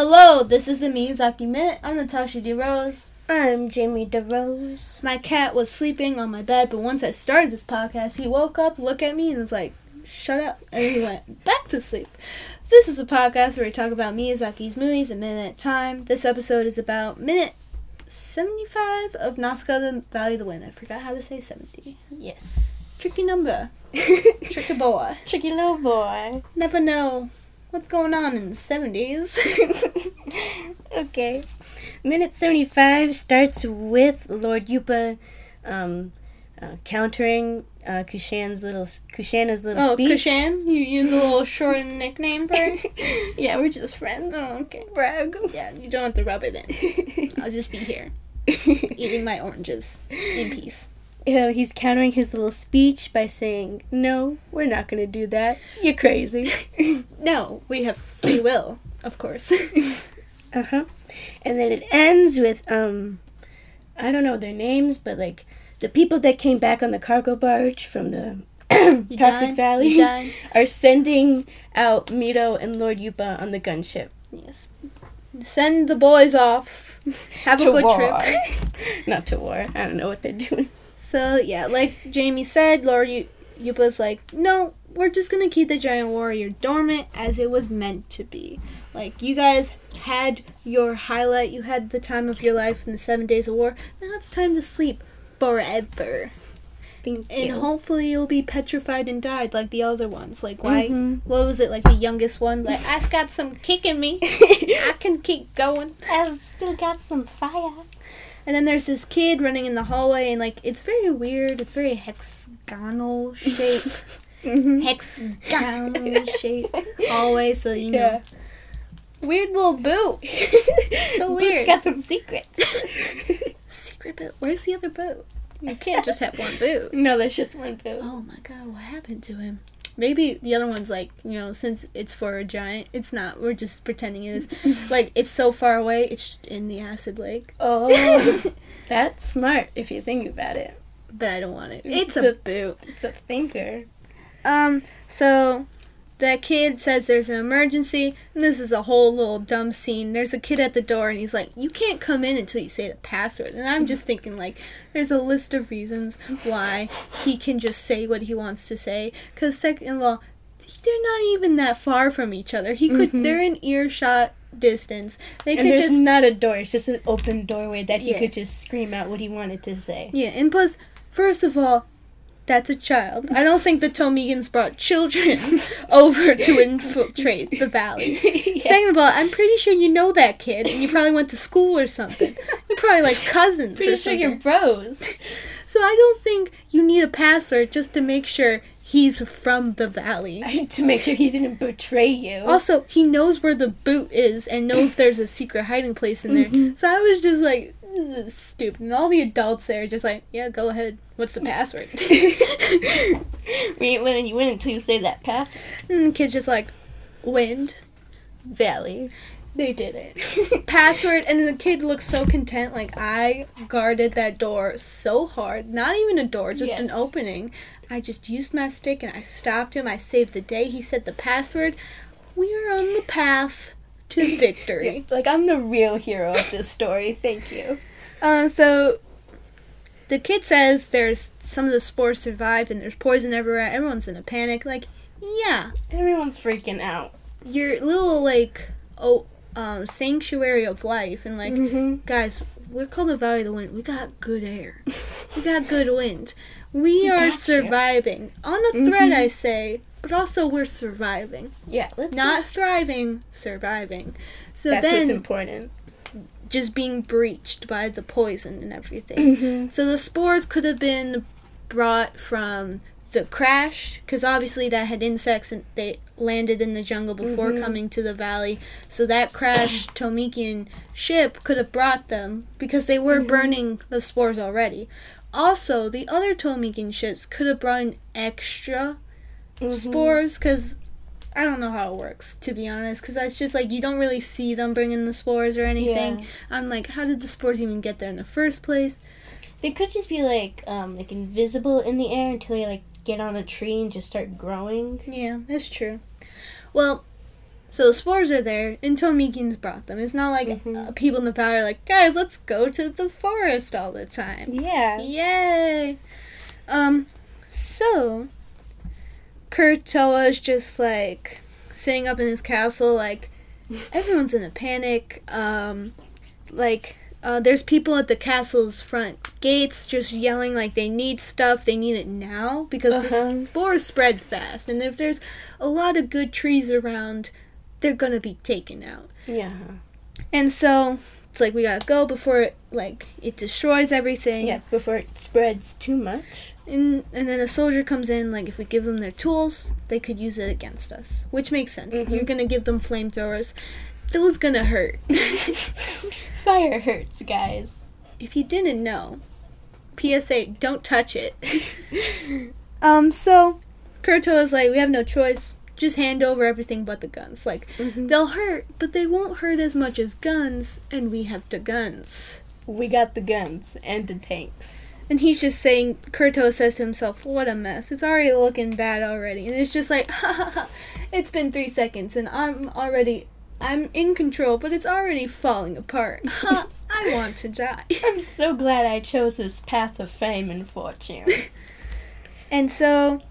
Hello, this is the Miyazaki Minute. I'm Natasha DeRose. I'm Jamie DeRose. My cat was sleeping on my bed, but once I started this podcast, he woke up, looked at me, and was like, shut up. And he went back to sleep. This is a podcast where we talk about Miyazaki's movies a minute at a time. This episode is about minute 75 of Nausicaa the Valley of the Wind. I forgot how to say 70. Yes. Tricky number. Tricky boy. Tricky little boy. Never know what's going on in the 70s. okay. Minute 75 starts with Lord Yupa um, uh, countering uh, Kushan's little Kushana's little oh, speech. Kushan? You use a little shortened nickname for her? yeah, we're just friends. Oh, okay. Brag. Yeah, you don't have to rub it in. I'll just be here eating my oranges in peace. Yeah, he's countering his little speech by saying, "No, we're not going to do that. You're crazy." no, we have free will, of course. uh huh. And then it ends with um, I don't know their names, but like the people that came back on the cargo barge from the Toxic died? Valley are sending out Mito and Lord Yupa on the gunship. yes. Send the boys off. Have a good war. trip. Not to war. I don't know what they're doing. So, yeah, like Jamie said, Lord y- Yupa's like, no, we're just gonna keep the giant warrior dormant as it was meant to be. Like, you guys had your highlight, you had the time of your life in the seven days of war. Now it's time to sleep forever. Thank And you. hopefully you'll be petrified and died like the other ones. Like why? Mhm. What was it? Like the youngest one? Like I got some kick in me. I can keep going. I still got some fire. And then there's this kid running in the hallway, and like it's very weird. It's very hexagonal shape, Mm-hmm. hexagonal shape hallway. So you know, Yeah. weird little boot. So Boot's weird. got some secrets. Secret boot. Where's the other boot? You can't just have one boot. no, there's just one boot. Oh my god, what happened to him? Maybe the other one's like, you know, since it's for a giant, it's not. We're just pretending it is. like, it's so far away, it's just in the acid lake. Oh, that's smart if you think about it. But I don't want it. It's It's a a- boot. It's a thinker. Um, so that kid says there's an emergency, and this is a whole little dumb scene. There's a kid at the door, and he's like, You can't come in until you say the password. And I'm just thinking, like, there's a list of reasons why he can just say what he wants to say. Because, second of all, they're not even that far from each other. He could, Mhm. they're in earshot distance. They And could there's just. not a door. It's just an open doorway that he Yeah. could just scream out what he wanted to say. Yeah, and plus, first of all, that's a child. I don't think the Tolmekians brought children over to infiltrate the valley. Yeah. Second of all, I'm pretty sure you know that kid, and you probably went to school or something. You're probably like cousins Pretty or sure something. you're bros. So I don't think you need a password just to make sure he's from the valley. to make sure he didn't betray you. Also, he knows where the boot is and knows there's a secret hiding place in there. Mhm. So I was just like, this is stupid. And all the adults there are just like, yeah, go ahead. What's the password? we ain't letting you in until you say that password. and the kid's just like, wind. Valley. They did it. Password, and the kid looks so content. Like, I guarded that door so hard. Not even a door, just an opening. I just used my stick and I stopped him. I saved the day. He said the password. We are on the path to victory. Like I'm the real hero of this story. Thank you. Uh, so, the kid says there's some of the spores survived and there's poison everywhere. Everyone's in a panic. Like, yeah, Everyone's freaking out. your little, like, oh, um, sanctuary of life and, like, Mm-hmm. guys, we're called the Valley of the Wind. We got good air. We got good wind. We, We are got you. surviving. On a thread, Mhm. I say, but also we're surviving. Yeah, let's Not thriving, surviving. So That's what's important. just being breached by the poison and everything. Mm-hmm. So the spores could have been brought from the crash, because obviously that had insects and they landed in the jungle before Mhm. coming to the valley. So that crashed Tolmekian ship could have brought them because they were Mhm. burning the spores already. Also, the other Tolmekian ships could have brought in extra Mm-hmm. spores because I don't know how it works to be honest. Because that's just like you don't really see them bringing the spores or anything. Yeah. I'm like, how did the spores even get there in the first place? They could just be like um like invisible in the air until they like get on a tree and just start growing. Yeah, that's true. Well, So the spores are there, and Tolmekians brought them. It's not like Mhm. uh, people in the valley are like, guys, let's go to the forest all the time. Yeah. Yay! Um, so Kurotowa is just like sitting up in his castle, like everyone's in a panic. Um, like uh, there's people at the castle's front gates just yelling like they need stuff, they need it now because Uh-huh. the spores spread fast, and if there's a lot of good trees around, they're gonna be taken out. Yeah. And so it's like we gotta go before it like it destroys everything. Yeah. Before it spreads too much. And and then a soldier comes in, like if we give them their tools, they could use it against us. Which makes sense. Mhm. You're gonna give them flamethrowers. Those gonna hurt. Fire hurts, guys. if you didn't know, PSA, don't touch it. um, so Kurto is like, we have no choice. Just hand over everything but the guns. Like, Mhm. they'll hurt, but they won't hurt as much as guns, and we have the guns. We got the guns and the tanks. And he's just saying, Kurto says to himself, what a mess. It's already looking bad already. And it's just like, ha ha ha. It's been three seconds and I'm already, I'm in control, but it's already falling apart. Ha, I want to die. I'm so glad I chose this path of fame and fortune. And so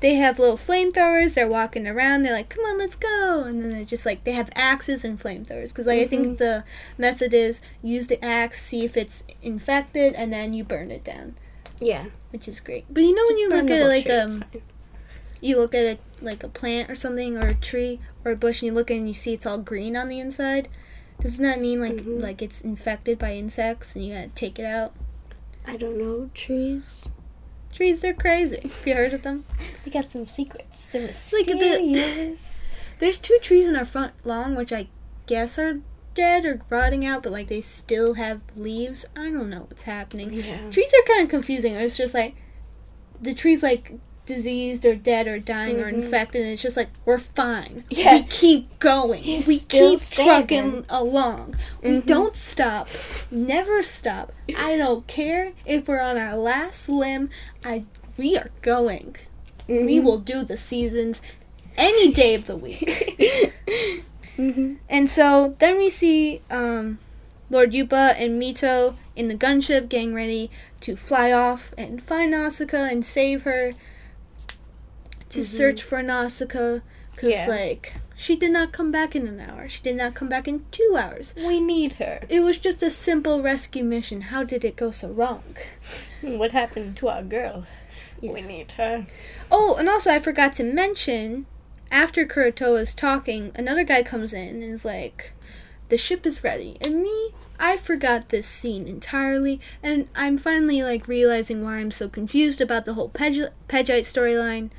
they have little flamethrowers. They're walking around. They're like, come on, let's go. And then they're just like, they have axes and flamethrowers. Because like, I Mhm. think the method is use the axe, see if it's infected, and then you burn it down. yeah. Which is great. But you know when you look at like um you look at a like a plant or something or a tree or a bush and you look and you see it's all green on the inside doesn't that mean like Mhm. like it's infected by insects and you gotta take it out I don't know trees. Trees they're crazy have you heard of them They got some secrets. They're like the- mysterious. there's two trees in our front lawn which i guess are dead or rotting out but like they still have leaves i don't know what's happening yeah. trees are kind of confusing it's just like the tree's like diseased or dead or dying or Mhm. infected and it's just like we're fine Yeah. we keep going He's we keep standing. trucking along we Mhm. don't stop never stop i don't care if we're on our last limb i we are going we Mhm. will do the seasons any day of the week Mhm. and so then we see um, Lord Yupa and Mito in the gunship getting ready to fly off and find Nausicaa and save her. To Mhm. search for Nausicaa, because Yeah. like she did not come back in an hour. She did not come back in two hours. We need her. It was just a simple rescue mission. How did it go so wrong? What happened to our girl? We need her. Oh, and also I forgot to mention, after Kurotowa is talking, another guy comes in and is like, "The ship is ready." And me, I forgot this scene entirely, and I'm finally like realizing why I'm so confused about the whole Peg- Pejite storyline,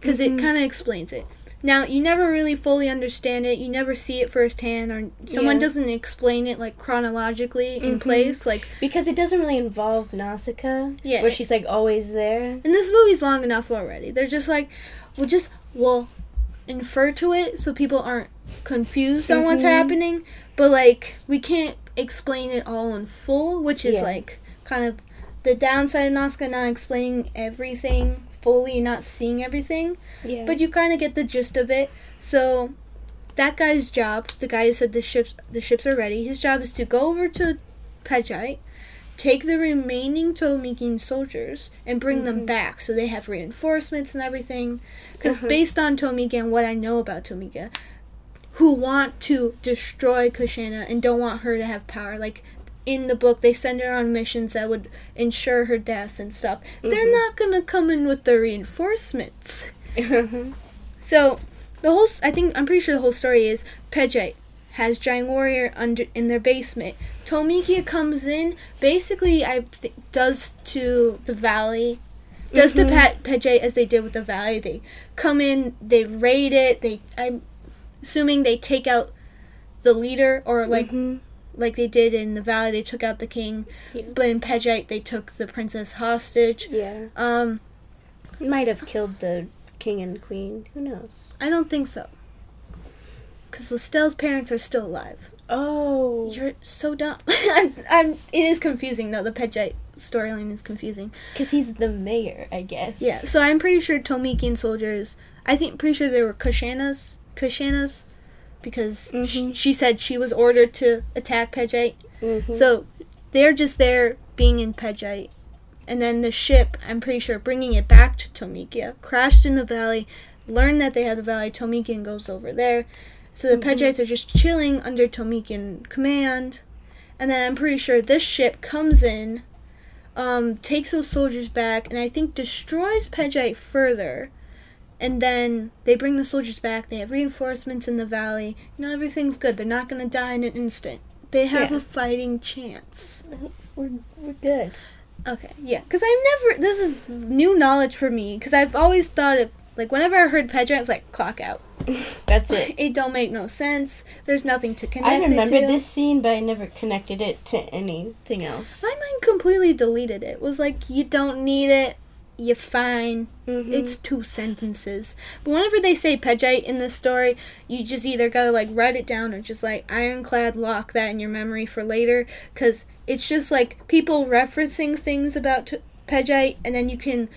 because Mhm. it kind of explains it. Now you never really fully understand it. You never see it firsthand, or someone Yeah. doesn't explain it like chronologically in Mhm. place. Like, Because it doesn't really involve Nausicaa. Yeah. Where she's like always there. And this movie's long enough already. They're just like, we'll just we'll infer to it so people aren't confused on what's Mhm. happening. But like, we can't explain it all in full, which is Yeah. like kind of the downside of Nausicaa not explaining everything fully, not seeing everything. Yeah. But you kind of get the gist of it. So that guy's job, the guy who said the ships the ships are ready, his job is to go over to Pejite, take the remaining Tolmekian soldiers and bring them Mhm. back so they have reinforcements and everything. Because Uh-huh. based on Tolmekia and what I know about Tolmekia, who want to destroy Kushana and don't want her to have power, like in the book they send her on missions that would ensure her death and stuff. They're Mhm. not gonna come in with the reinforcements. Mhm. So the whole I think I'm pretty sure the whole story is Pejite has Giant Warrior under in their basement. Tolmekia comes in, basically I th- does to the valley, does Mhm. to Pat Pejite as they did with the valley. They come in, they raid it. They I'm assuming they take out the leader or like Mhm. Like they did in the valley. They took out the king, Yeah. but in Pejite they took the princess hostage. Yeah. Um, Might have killed the king and queen. Who knows? I don't think so. Because Lastelle's parents are still alive. Oh. You're so dumb. I'm, I'm, it is confusing though. The Pejite storyline is confusing. Because he's the mayor, I guess. Yeah, so I'm pretty sure Tolmekian soldiers. I think pretty sure they were Kushana's Kushana's because sh- Mhm. she said she was ordered to attack Pejite. Mhm. So they're just there being in Pejite. And then the ship, I'm pretty sure, bringing it back to Tolmekia, crashed in the valley, learned that they had the valley, Tolmekian goes over there. So the. Pejites are just chilling under Tolmekian command. And then I'm pretty sure this ship comes in, um, takes those soldiers back, and I think destroys Pejite further. And then they bring the soldiers back. They have reinforcements in the valley. You know, everything's good. They're not going to die in an instant. They have Yeah. a fighting chance. we're, we're good. Okay, yeah, because I've never. This is new knowledge for me because I've always thought of like whenever I heard Pedro, it's like clock out. That's it. It don't make no sense. There's nothing to connect I remember this scene, but I never connected it to anything else. My mind completely deleted it. it. Was like you don't need it. You're fine. Mhm. It's two sentences. But whenever they say Pejite in this story, you just either gotta like write it down or just like ironclad lock that in your memory for later. Because it's just like people referencing things about t- Pejite and then you can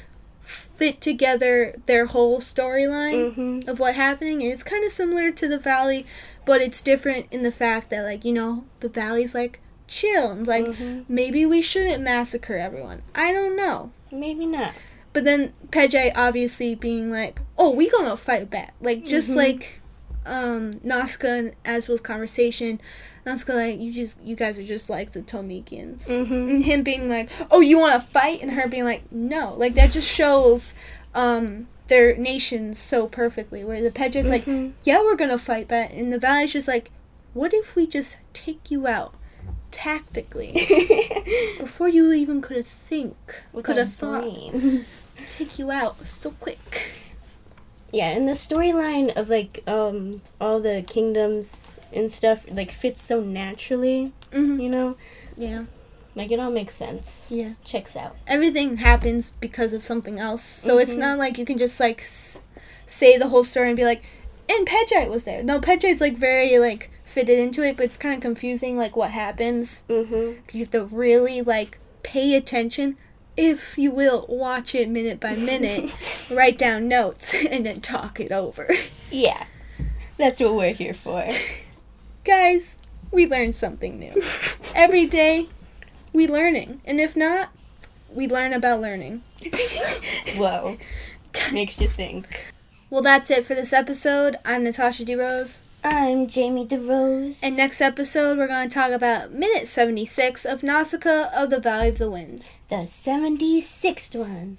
fit together their whole storyline Mhm. of what happening. And it's kind of similar to the Valley, but it's different in the fact that like, you know, the Valley's like chill and like Mhm. maybe we shouldn't massacre everyone. I don't know. Maybe not. But then Pejite obviously being like, "Oh, we gonna fight back," like just Mhm. like um Nausicaa and Asbel's conversation. Nausicaa like, "You just, you guys are just like the Tolmekians," Mm-hmm. and him being like, "Oh, you want to fight?" and her being like, "No," like that just shows um their nations so perfectly. Where the Pejite's like, Mhm. "Yeah, we're gonna fight back," and the Valley's just like, "What if we just take you out?" Tactically, before you even could have think, could have thought, take you out so quick. Yeah, and the storyline of like um all the kingdoms and stuff like fits so naturally, Mm-hmm. you know? Yeah, Like it all makes sense. yeah. Checks out. Everything happens because of something else, so it's Mhm. not like you can just like s- say the whole story and be like, "And Pejite was there." No, Pejite's like very like fitted into it, but it's kind of confusing like what happens. Mm-hmm. You have to really like pay attention. If you will, watch it minute by minute, write down notes, and then talk it over. Yeah. That's what we're here for. Guys, we learn something new. Every day, we learning. And if not, we learn about learning. Whoa. Makes you think. Well, that's it for this episode. I'm Natasha DeRose. I'm Jamie DeRose. And next episode, we're going to talk about minute 76 of Nausicaa of the Valley of the Wind. the 76th one.